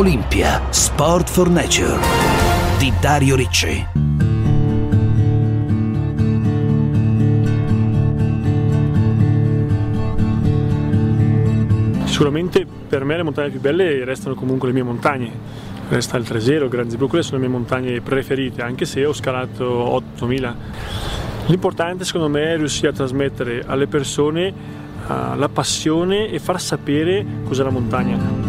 Olimpia Sport for Nature di Dario Ricci. Sicuramente per me le montagne più belle restano comunque le mie montagne. Resta il Tresero, il Gran Zibru, quelle sono le mie montagne preferite, anche se ho scalato 8000. L'importante secondo me è riuscire a trasmettere alle persone uh, la passione e far sapere cos'è la montagna.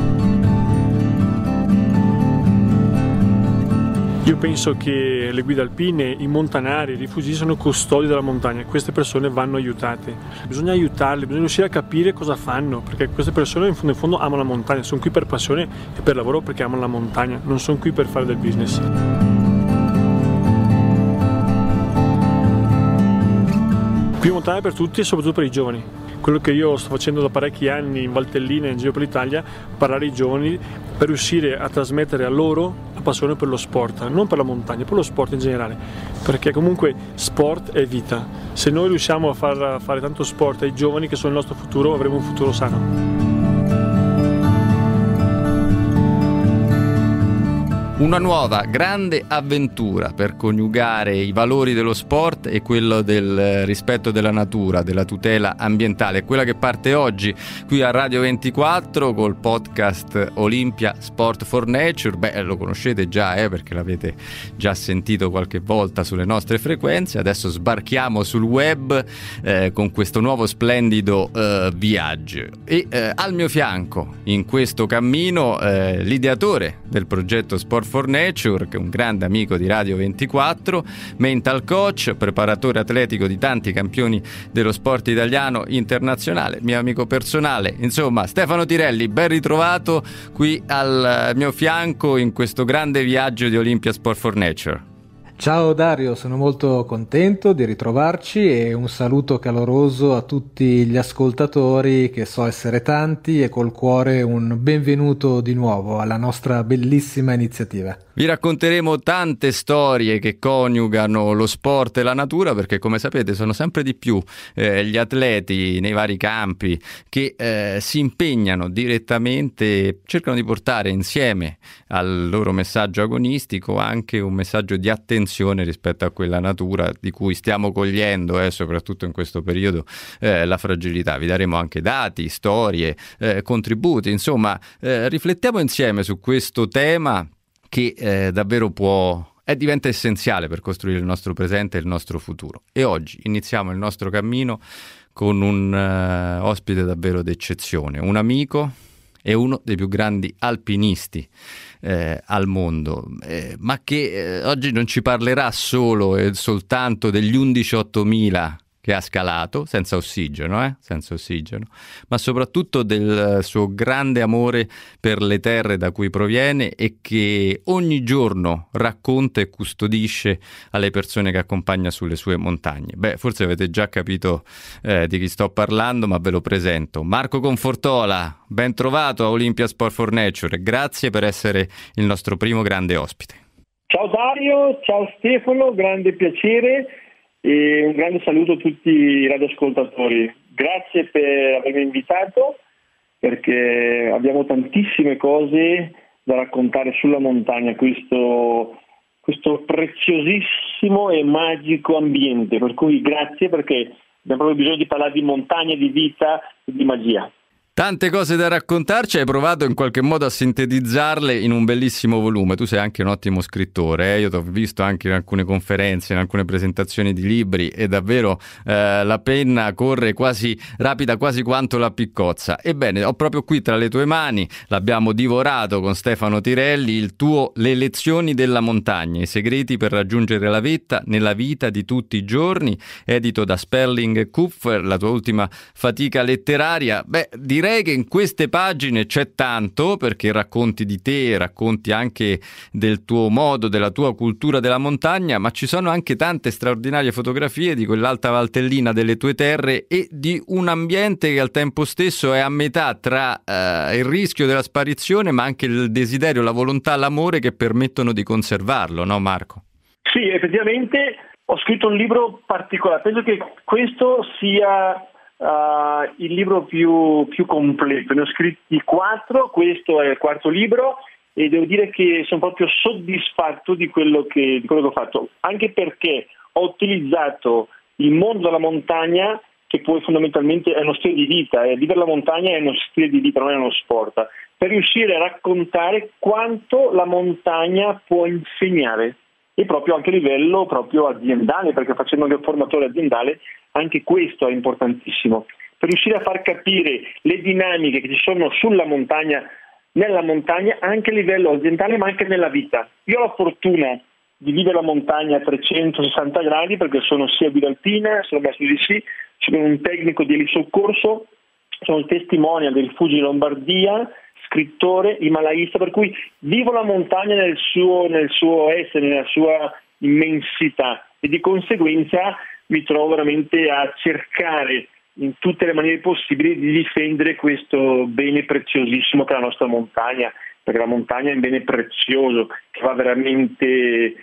Io penso che le guide alpine, i montanari, i rifugiati sono custodi della montagna, queste persone vanno aiutate, bisogna aiutarle, bisogna riuscire a capire cosa fanno, perché queste persone in fondo, in fondo amano la montagna, sono qui per passione e per lavoro perché amano la montagna, non sono qui per fare del business. Qui in montagna per tutti e soprattutto per i giovani. Quello che io sto facendo da parecchi anni in Valtellina e in giro per l'Italia, parlare ai giovani per riuscire a trasmettere a loro la passione per lo sport, non per la montagna, per lo sport in generale, perché comunque sport è vita. Se noi riusciamo a far fare tanto sport ai giovani che sono il nostro futuro, avremo un futuro sano. Una nuova grande avventura per coniugare i valori dello sport e quello del rispetto della natura, della tutela ambientale. Quella che parte oggi qui a Radio 24 col podcast Olimpia Sport for Nature. Beh, lo conoscete già eh, perché l'avete già sentito qualche volta sulle nostre frequenze. Adesso sbarchiamo sul web eh, con questo nuovo splendido eh, viaggio. E eh, al mio fianco in questo cammino eh, l'ideatore del progetto Sport for Nature, che è un grande amico di Radio 24, mental coach, preparatore atletico di tanti campioni dello sport italiano internazionale, mio amico personale. Insomma, Stefano Tirelli, ben ritrovato qui al mio fianco in questo grande viaggio di Olympia Sport for Nature. Ciao Dario, sono molto contento di ritrovarci e un saluto caloroso a tutti gli ascoltatori che so essere tanti e col cuore un benvenuto di nuovo alla nostra bellissima iniziativa. Vi racconteremo tante storie che coniugano lo sport e la natura perché come sapete sono sempre di più eh, gli atleti nei vari campi che eh, si impegnano direttamente, cercano di portare insieme al loro messaggio agonistico anche un messaggio di attenzione rispetto a quella natura di cui stiamo cogliendo, eh, soprattutto in questo periodo, eh, la fragilità. Vi daremo anche dati, storie, eh, contributi, insomma eh, riflettiamo insieme su questo tema che eh, davvero può è, diventa essenziale per costruire il nostro presente e il nostro futuro. E oggi iniziamo il nostro cammino con un uh, ospite davvero d'eccezione, un amico e uno dei più grandi alpinisti eh, al mondo, eh, ma che eh, oggi non ci parlerà solo e soltanto degli 11.8000 che ha scalato senza ossigeno, eh? senza ossigeno, ma soprattutto del suo grande amore per le terre da cui proviene e che ogni giorno racconta e custodisce alle persone che accompagna sulle sue montagne. Beh, forse avete già capito eh, di chi sto parlando, ma ve lo presento. Marco Confortola, ben trovato a Olympia Sport for Nature, grazie per essere il nostro primo grande ospite. Ciao Dario, ciao Stefano, grande piacere e un grande saluto a tutti i radioascoltatori. Grazie per avermi invitato perché abbiamo tantissime cose da raccontare sulla montagna, questo, questo preziosissimo e magico ambiente. Per cui grazie perché abbiamo proprio bisogno di parlare di montagna, di vita e di magia. Tante cose da raccontarci, hai provato in qualche modo a sintetizzarle in un bellissimo volume. Tu sei anche un ottimo scrittore, eh? io ti ho visto anche in alcune conferenze, in alcune presentazioni di libri e davvero eh, la penna corre quasi rapida quasi quanto la piccozza. Ebbene, ho proprio qui tra le tue mani, l'abbiamo divorato con Stefano Tirelli, il tuo Le lezioni della montagna, i segreti per raggiungere la vetta nella vita di tutti i giorni, edito da Sperling Kupfer, la tua ultima fatica letteraria. Beh, di direi che in queste pagine c'è tanto perché racconti di te, racconti anche del tuo modo, della tua cultura della montagna, ma ci sono anche tante straordinarie fotografie di quell'alta valtellina delle tue terre e di un ambiente che al tempo stesso è a metà tra eh, il rischio della sparizione ma anche il desiderio, la volontà, l'amore che permettono di conservarlo, no Marco? Sì, effettivamente ho scritto un libro particolare, penso che questo sia uh, il libro più, più, completo. Ne ho scritti quattro, questo è il quarto libro e devo dire che sono proprio soddisfatto di quello che, di quello che ho fatto, anche perché ho utilizzato il mondo della montagna che poi fondamentalmente è uno stile di vita, e vivere la montagna è uno stile di vita, non è uno sport, per riuscire a raccontare quanto la montagna può insegnare. E proprio anche a livello proprio aziendale, perché facendo anche il formatore aziendale anche questo è importantissimo, per riuscire a far capire le dinamiche che ci sono sulla montagna, nella montagna, anche a livello aziendale ma anche nella vita. Io ho la fortuna di vivere la montagna a 360 gradi perché sono sia guida alpina, sono maestro di sci, sono un tecnico di elisoccorso, sono il testimonial del Fuji Lombardia, scrittore himalaista, per cui vivo la montagna nel suo, nel suo essere, nella sua immensità e di conseguenza mi trovo veramente a cercare in tutte le maniere possibili di difendere questo bene preziosissimo che è la nostra montagna, perché la montagna è un bene prezioso che va veramente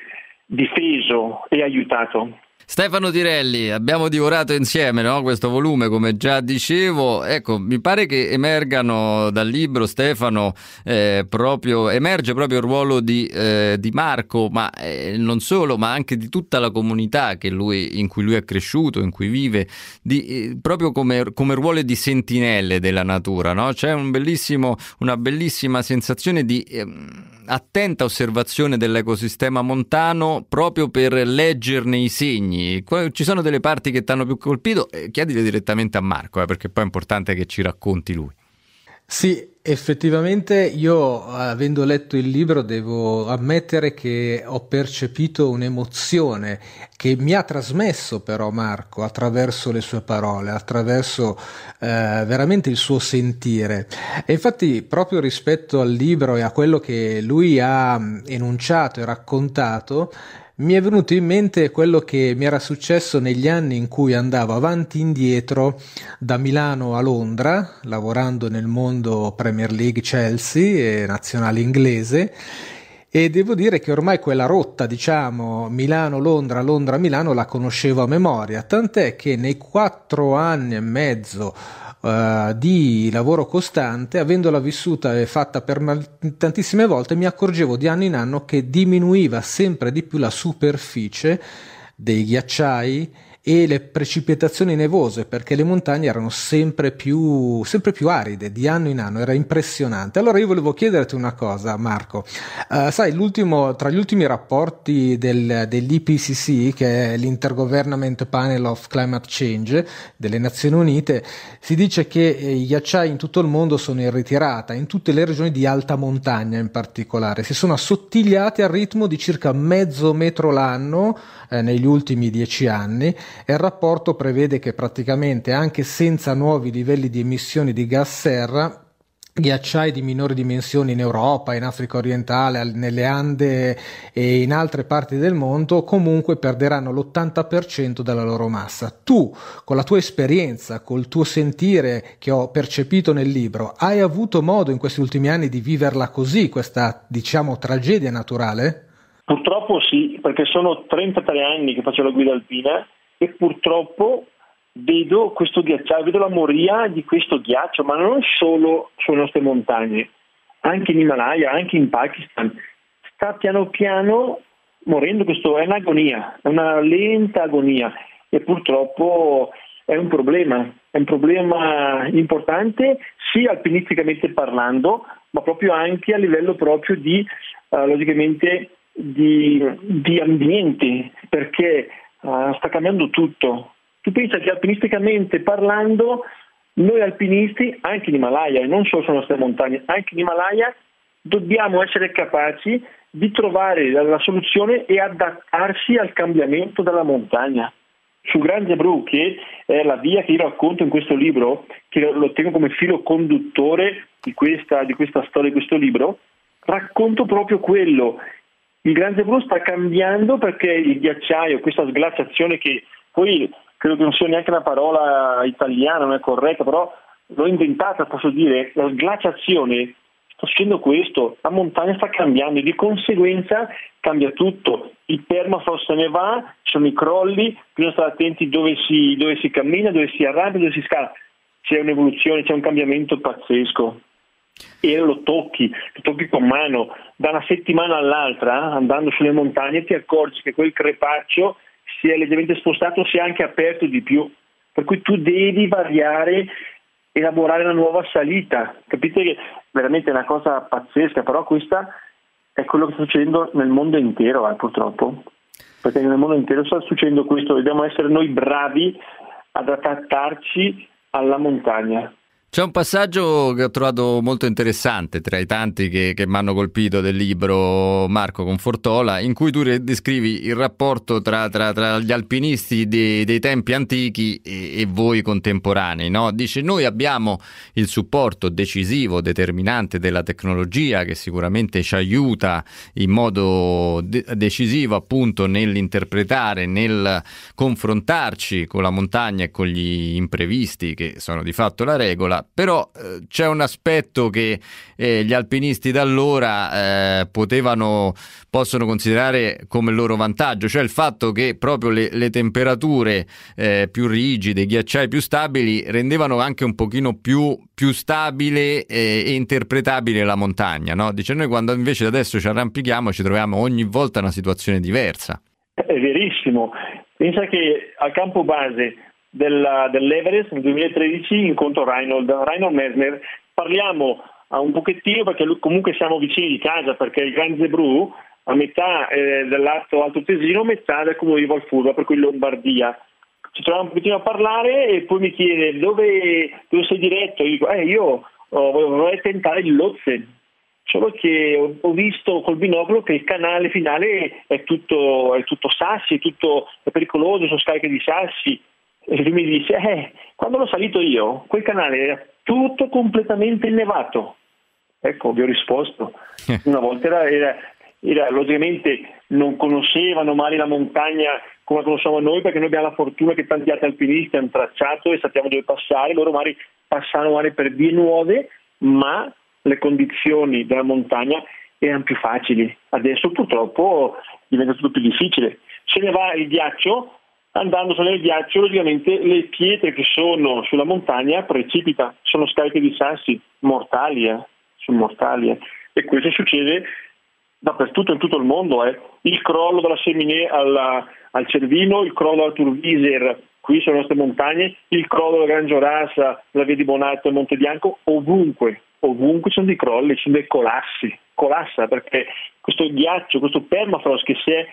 difeso e aiutato. Stefano Tirelli, abbiamo divorato insieme no? questo volume, come già dicevo. Ecco, mi pare che emergano dal libro, Stefano, eh, proprio, emerge proprio il ruolo di, eh, di Marco, ma eh, non solo, ma anche di tutta la comunità lui, in cui lui è cresciuto, in cui vive, di, eh, proprio come, come, ruolo di sentinelle della natura. No? C'è un una bellissima sensazione di ehm, attenta osservazione dell'ecosistema montano proprio per leggerne i segni. Ci sono delle parti che ti hanno più colpito? Eh, chiedile direttamente a Marco, eh, perché poi è importante che ci racconti lui. Sì, effettivamente io avendo letto il libro devo ammettere che ho percepito un'emozione che mi ha trasmesso però Marco attraverso le sue parole, attraverso eh, veramente il suo sentire. E infatti proprio rispetto al libro e a quello che lui ha enunciato e raccontato, mi è venuto in mente quello che mi era successo negli anni in cui andavo avanti e indietro da Milano a Londra, lavorando nel mondo Premier League Chelsea e nazionale inglese. E devo dire che ormai quella rotta, diciamo, Milano-Londra, Londra-Milano, la conoscevo a memoria, tant'è che nei quattro anni e mezzo uh, di lavoro costante, avendola vissuta e fatta per tantissime volte, mi accorgevo di anno in anno che diminuiva sempre di più la superficie dei ghiacciai e le precipitazioni nevose perché le montagne erano sempre più, sempre più aride di anno in anno, era impressionante. Allora io volevo chiederti una cosa, Marco. Uh, sai, tra gli ultimi rapporti del, dell'IPCC, che è l'Intergovernment Panel of Climate Change delle Nazioni Unite, si dice che i ghiacciai in tutto il mondo sono in ritirata, in tutte le regioni di alta montagna in particolare. Si sono assottigliati al ritmo di circa mezzo metro l'anno eh, negli ultimi dieci anni e il rapporto prevede che praticamente anche senza nuovi livelli di emissioni di gas serra ghiacciai di minori dimensioni in Europa, in Africa orientale, nelle Ande e in altre parti del mondo, comunque perderanno l'80% della loro massa. Tu, con la tua esperienza, col tuo sentire che ho percepito nel libro, hai avuto modo in questi ultimi anni di viverla così, questa, diciamo, tragedia naturale? Purtroppo sì, perché sono 33 anni che faccio la guida alpina e purtroppo vedo questo ghiacciaio, vedo la moria di questo ghiaccio, ma non solo sulle nostre montagne, anche in Himalaya, anche in Pakistan. Sta piano piano morendo, questo è un'agonia, è una lenta agonia e purtroppo è un problema, è un problema importante sia alpinisticamente parlando, ma proprio anche a livello proprio di, uh, logicamente, di, di ambiente, perché uh, sta cambiando tutto. Tu pensa che alpinisticamente parlando, noi alpinisti, anche in Himalaya, e non solo sulle nostre montagne, anche in Himalaya, dobbiamo essere capaci di trovare la soluzione e adattarsi al cambiamento della montagna. Su Grande Bru, che è la via che io racconto in questo libro, che lo tengo come filo conduttore di questa, di questa storia, di questo libro, racconto proprio quello, il Grande Blu sta cambiando perché il ghiacciaio, questa sglaciazione che poi credo che non sia neanche una parola italiana, non è corretta, però l'ho inventata, posso dire, la sglaciazione sta succedendo questo, la montagna sta cambiando e di conseguenza cambia tutto. Il permafrost se ne va, ci sono i crolli, bisogna stare attenti dove si, dove si cammina, dove si arrabbia, dove si scala. C'è un'evoluzione, c'è un cambiamento pazzesco. E lo tocchi, lo tocchi con mano, da una settimana all'altra, andando sulle montagne, ti accorgi che quel crepaccio si è leggermente spostato, si è anche aperto di più. Per cui tu devi variare, elaborare una nuova salita. Capite che veramente è una cosa pazzesca, però questa è quello che sta succedendo nel mondo intero, eh, purtroppo. Perché nel mondo intero sta succedendo questo, dobbiamo essere noi bravi ad adattarci alla montagna. C'è un passaggio che ho trovato molto interessante tra i tanti che, che mi hanno colpito del libro Marco Confortola, in cui tu descrivi il rapporto tra, tra, tra gli alpinisti dei, dei tempi antichi e, e voi contemporanei. No? Dice: Noi abbiamo il supporto decisivo, determinante della tecnologia che sicuramente ci aiuta in modo de- decisivo appunto nell'interpretare, nel confrontarci con la montagna e con gli imprevisti che sono di fatto la regola però eh, c'è un aspetto che eh, gli alpinisti da allora eh, potevano, possono considerare come loro vantaggio, cioè il fatto che proprio le, le temperature eh, più rigide, i ghiacciai più stabili rendevano anche un pochino più, più stabile eh, e interpretabile la montagna. No? Dice noi quando invece adesso ci arrampichiamo ci troviamo ogni volta in una situazione diversa. È verissimo. Pensa che al campo base della, dell'Everest nel 2013 incontro Reinhold, Reinhold Messner, parliamo un pochettino perché comunque siamo vicini di casa perché il Gran Zebru a metà eh, dell'Alto Alto Tesino, metà del comune di Valfurva, per cui Lombardia. Ci troviamo un pochettino a parlare e poi mi chiede dove, dove sei diretto? Io dico, eh, io oh, vorrei tentare il Lotse, solo che ho, visto col binocolo che il canale finale è tutto, è tutto sassi, è, tutto, è pericoloso, sono scariche di sassi e lui mi dice, eh, quando l'ho salito io, quel canale era tutto completamente innevato. Ecco, vi ho risposto. Una volta era, era, era, logicamente non conoscevano male la montagna come la conosciamo noi, perché noi abbiamo la fortuna che tanti altri alpinisti hanno tracciato e sappiamo dove passare, loro magari passano magari per vie nuove, ma le condizioni della montagna erano più facili. Adesso purtroppo diventa tutto più difficile. Se ne va il ghiaccio, andando nel ghiaccio logicamente le pietre che sono sulla montagna precipita, sono scariche di sassi mortali, eh? mortali eh? e questo succede dappertutto in tutto il mondo. Eh? Il crollo della Seminè alla, al Cervino, il crollo al Turviser qui sulle nostre montagne, il crollo della Gran Giorassa, la via di Bonato e Monte Bianco, ovunque, ovunque sono dei crolli, sono dei colassi, colassa perché questo ghiaccio, questo permafrost che si è,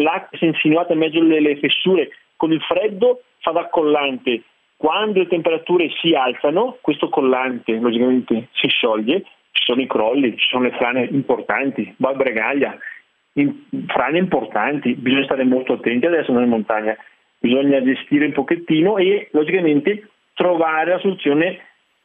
l'acqua si è insinuata in mezzo alle fessure con il freddo fa da collante. Quando le temperature si alzano, questo collante logicamente si scioglie, ci sono i crolli, ci sono le frane importanti, Valbregaglia, frane importanti, bisogna stare molto attenti adesso nelle montagne bisogna gestire un pochettino e logicamente trovare la soluzione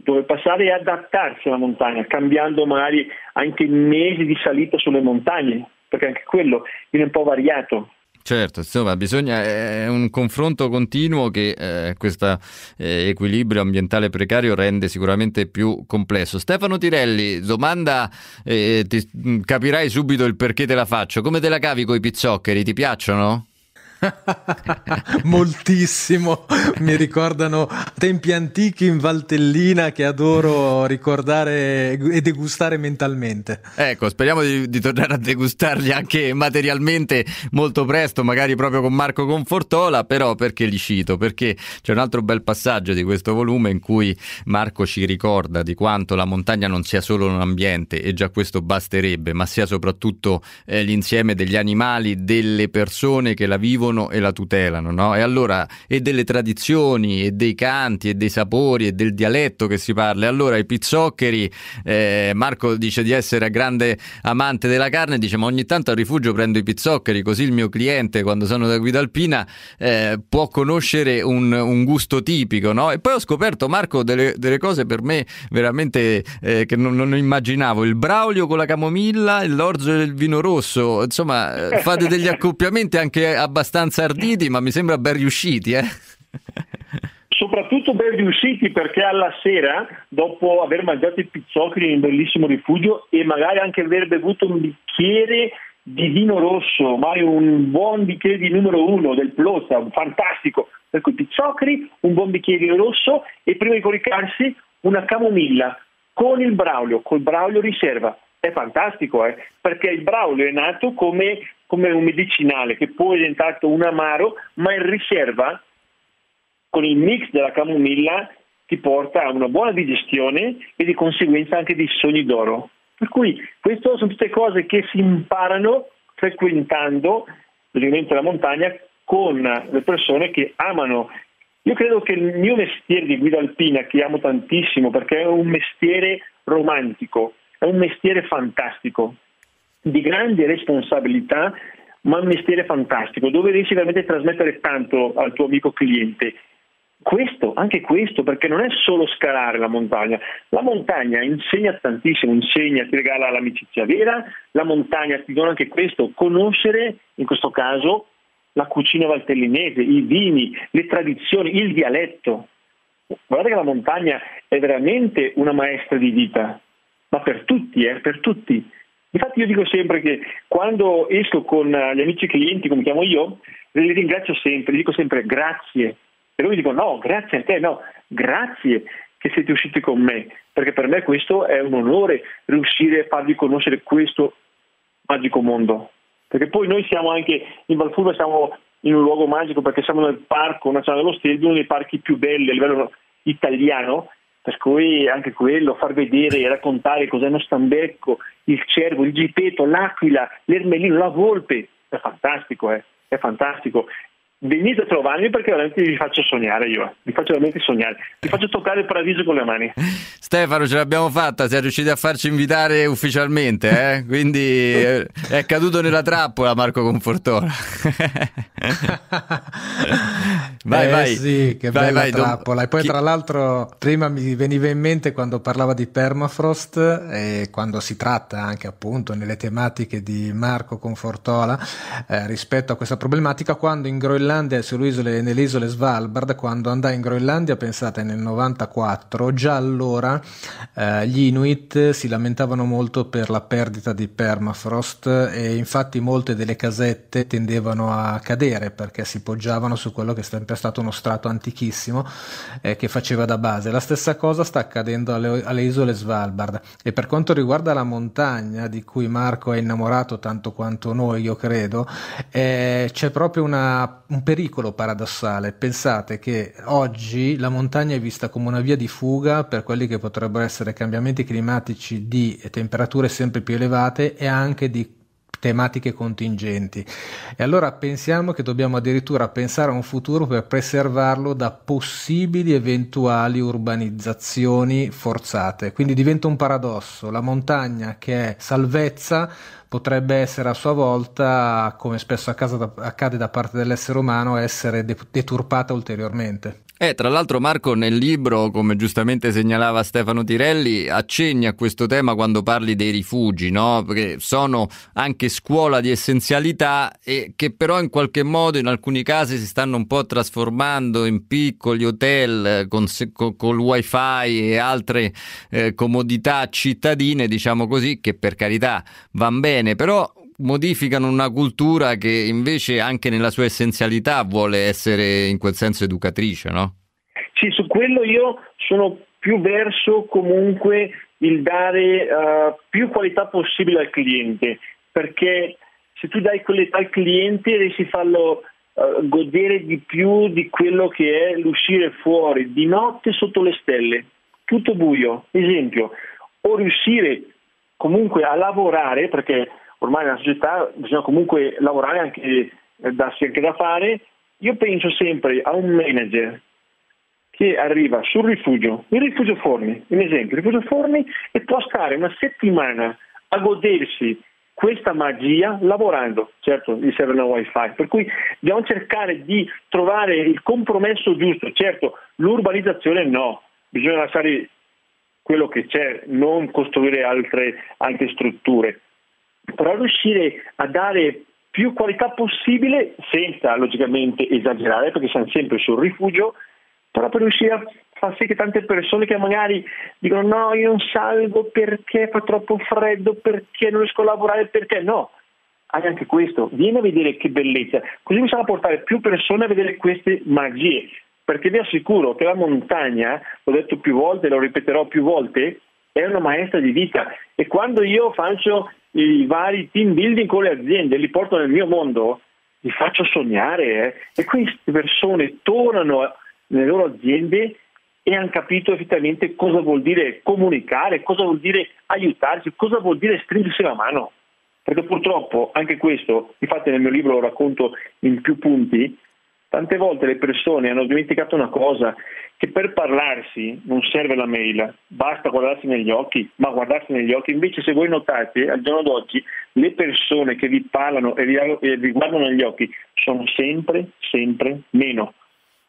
dove passare e adattarsi alla montagna, cambiando magari anche mesi di salita sulle montagne, perché anche quello viene un po' variato. Certo, insomma, bisogna, è un confronto continuo che eh, questo eh, equilibrio ambientale precario rende sicuramente più complesso. Stefano Tirelli, domanda, eh, ti, capirai subito il perché te la faccio. Come te la cavi con i pizzoccheri? Ti piacciono? Moltissimo, mi ricordano tempi antichi in Valtellina che adoro ricordare e degustare mentalmente. Ecco, speriamo di, di, tornare a degustarli anche materialmente molto presto, magari proprio con Marco Confortola, però perché li cito? Perché c'è un altro bel passaggio di questo volume in cui Marco ci ricorda di quanto la montagna non sia solo un ambiente e già questo basterebbe, ma sia soprattutto eh, l'insieme degli animali, delle persone che la vivono vivono e la tutelano, no? E allora, e delle tradizioni, e dei canti, e dei sapori, e del dialetto che si parla. Allora i pizzoccheri, eh, Marco dice di essere grande amante della carne, dice ma ogni tanto a rifugio prendo i pizzoccheri, così il mio cliente quando sono da guida alpina eh, può conoscere un, un, gusto tipico, no? E poi ho scoperto, Marco, delle, delle cose per me veramente eh, che non, non, immaginavo. Il braulio con la camomilla, l'orzo e il vino rosso, insomma, eh, fate degli accoppiamenti anche abbastanza abbastanza arditi, ma mi sembra ben riusciti, eh? Soprattutto ben riusciti perché alla sera, dopo aver mangiato i pizzoccheri in un bellissimo rifugio e magari anche aver bevuto un bicchiere di vino rosso, magari un buon bicchiere di numero uno del Plozza, fantastico, per cui pizzoccheri, un buon bicchiere di rosso e prima di coricarsi una camomilla con il Braulio, col Braulio riserva. È fantastico, eh? perché il Braulio è nato come, come un medicinale che poi è diventato un amaro, ma in riserva, con il mix della camomilla, ti porta a una buona digestione e di conseguenza anche dei sogni d'oro. Per cui queste sono tutte cose che si imparano frequentando logicamente la montagna con le persone che amano. Io credo che il mio mestiere di guida alpina, che amo tantissimo perché è un mestiere romantico, è un mestiere fantastico, di grande responsabilità, ma un mestiere fantastico, dove riesci veramente a trasmettere tanto al tuo amico cliente questo, anche questo, perché non è solo scalare la montagna, la montagna insegna tantissimo, insegna, ti regala l'amicizia vera, la montagna ti dona anche questo, conoscere, in questo caso, la cucina valtellinese, i vini, le tradizioni, il dialetto. Guardate che la montagna è veramente una maestra di vita, ma per tutti, eh, per tutti. Infatti io dico sempre che quando esco con gli amici clienti, come chiamo io, li ringrazio sempre, dico sempre grazie, e loro mi dicono no, grazie a te, no, grazie che siete usciti con me, perché per me questo è un onore riuscire a farvi conoscere questo magico mondo. Perché poi noi siamo anche in Valfurva, siamo in un luogo magico perché siamo nel parco nazionale dello Stelvio, uno dei parchi più belli a livello italiano, per cui anche quello, far vedere e raccontare cos'è uno stambecco, il cervo, il gipeto, l'aquila, l'ermelino, la volpe, è fantastico, eh? è fantastico venite a trovarmi perché veramente vi faccio sognare io, vi faccio veramente sognare, vi faccio toccare il paradiso con le mani. Stefano, ce l'abbiamo fatta, siamo riusciti a farci invitare ufficialmente, eh? quindi eh, è caduto nella trappola Marco Confortola. vai, eh vai. Sì, che vai, bella vai, trappola. E poi Chi... tra l'altro prima mi veniva in mente quando parlava di permafrost e quando si tratta anche appunto nelle tematiche di Marco Confortola eh, rispetto a questa problematica, quando in Groenlandia Groenlandia sulle isole, nelle isole Svalbard, quando andai in Groenlandia, pensate nel 94, già allora eh, gli Inuit si lamentavano molto per la perdita di permafrost e infatti molte delle casette tendevano a cadere perché si poggiavano su quello che è sempre stato uno strato antichissimo eh, che faceva da base. La stessa cosa sta accadendo alle, alle isole Svalbard e per quanto riguarda la montagna di cui Marco è innamorato tanto quanto noi, io credo, eh, c'è proprio una, un pericolo paradossale. Pensate che oggi la montagna è vista come una via di fuga per quelli che potrebbero essere cambiamenti climatici di temperature sempre più elevate e anche di tematiche contingenti. E allora pensiamo che dobbiamo addirittura pensare a un futuro per preservarlo da possibili eventuali urbanizzazioni forzate. Quindi diventa un paradosso. La montagna che è salvezza potrebbe essere a sua volta, come spesso accade da parte dell'essere umano, essere deturpata ulteriormente. Eh, tra l'altro Marco nel libro, come giustamente segnalava Stefano Tirelli, accenni a questo tema quando parli dei rifugi, no? Perché sono anche scuola di essenzialità e che però in qualche modo in alcuni casi si stanno un po' trasformando in piccoli hotel con, con, con il wifi e altre eh, comodità cittadine, diciamo così, che per carità vanno bene, però modificano una cultura che invece anche nella sua essenzialità vuole essere in quel senso educatrice, no? Sì, su quello io sono più verso comunque il dare uh, più qualità possibile al cliente, perché se tu dai qualità al cliente riesci a farlo uh, godere di più di quello che è l'uscire fuori di notte sotto le stelle, tutto buio, esempio, o riuscire comunque a lavorare, perché ormai nella società bisogna comunque lavorare anche, eh, darsi anche da fare. Io penso sempre a un manager che arriva sul rifugio, il rifugio Forni, un esempio, il rifugio Forni e può stare una settimana a godersi questa magia lavorando, certo gli serve una wifi, per cui dobbiamo cercare di trovare il compromesso giusto, certo l'urbanizzazione no, bisogna lasciare quello che c'è, non costruire altre, altre strutture, però riuscire a dare più qualità possibile senza logicamente esagerare perché siamo sempre sul rifugio, però per riuscire a far sì che tante persone che magari dicono no io non salgo perché fa troppo freddo, perché non riesco a lavorare, perché no, hai anche questo, vieni a vedere che bellezza, così possiamo portare più persone a vedere queste magie, perché vi assicuro che la montagna, l'ho detto più volte, lo ripeterò più volte, è una maestra di vita e quando io faccio i vari team building con le aziende, li porto nel mio mondo, li faccio sognare eh? e queste persone tornano nelle loro aziende e hanno capito effettivamente cosa vuol dire comunicare, cosa vuol dire aiutarsi, cosa vuol dire stringersi la mano. Perché purtroppo anche questo, infatti nel mio libro lo racconto in più punti, tante volte le persone hanno dimenticato una cosa, che per parlarsi non serve la mail, basta guardarsi negli occhi, ma guardarsi negli occhi. Invece se voi notate, al giorno d'oggi, le persone che vi parlano e vi, guardano negli occhi sono sempre, sempre meno.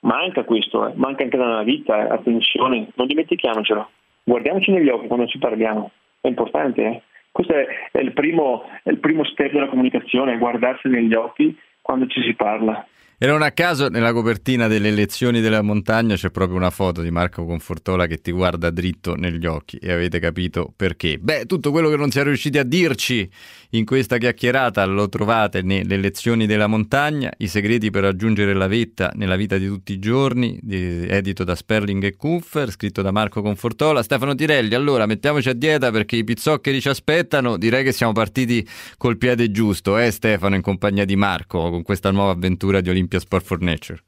Manca questo, eh. manca anche nella vita, eh. attenzione, non dimentichiamocelo. Guardiamoci negli occhi quando ci parliamo, è importante. Eh. Questo è, è, il primo, è il primo step della comunicazione, guardarsi negli occhi quando ci si parla. E non a caso nella copertina delle lezioni della montagna c'è proprio una foto di Marco Confortola che ti guarda dritto negli occhi e avete capito perché. Beh, tutto quello che non siamo riusciti a dirci in questa chiacchierata lo trovate nelle lezioni della montagna, i segreti per raggiungere la vetta nella vita di tutti i giorni, edito da Sperling e Kuffer, scritto da Marco Confortola. Stefano Tirelli, allora mettiamoci a dieta perché i pizzoccheri ci aspettano, direi che siamo partiti col piede giusto, eh Stefano, in compagnia di Marco, con questa nuova avventura di Olimpia Olympia Sport for Nature.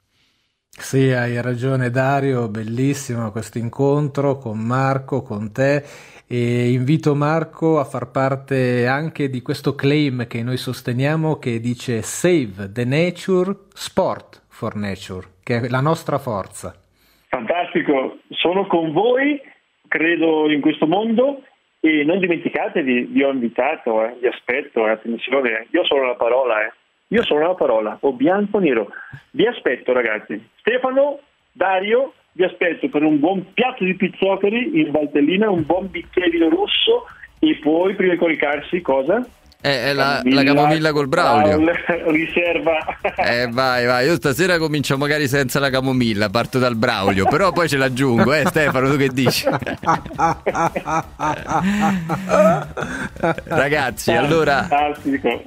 Sì, hai ragione Dario, bellissimo questo incontro con Marco, con te e invito Marco a far parte anche di questo claim che noi sosteniamo che dice Save the Nature Sport for Nature, che è la nostra forza. Fantastico, sono con voi, credo in questo mondo e non dimenticatevi, vi ho invitato, eh, vi aspetto, eh, attenzione, io solo la parola. Eh. Io sono una parola, o bianco o nero. Vi aspetto ragazzi. Stefano, Dario, vi aspetto per un buon piatto di pizzoccheri in Valtellina, un buon bicchierino rosso e poi prima di coricarsi cosa? È, la, camomilla, la camomilla col Braulio. riserva. Eh, vai, vai. Io stasera comincio magari senza la camomilla, parto dal Braulio, però poi ce l'aggiungo, eh, Stefano, tu che dici? Ragazzi, allora,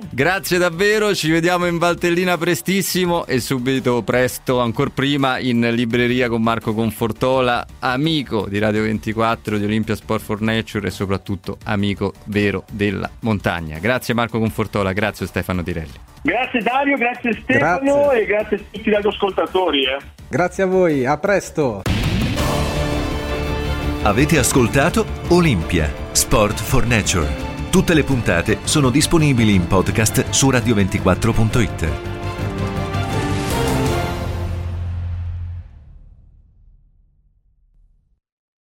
grazie davvero. Ci vediamo in Valtellina prestissimo e subito presto, ancora prima, in libreria con Marco Confortola, amico di Radio 24, di Olympia Sport for Nature e soprattutto amico vero della montagna. Grazie Grazie Marco Confortola, grazie Stefano Direlli. Grazie Dario, grazie Stefano grazie. e grazie a tutti gli ascoltatori. Eh. Grazie a voi, a presto. Avete ascoltato Olimpia, Sport for Nature. Tutte le puntate sono disponibili in podcast su radio24.it.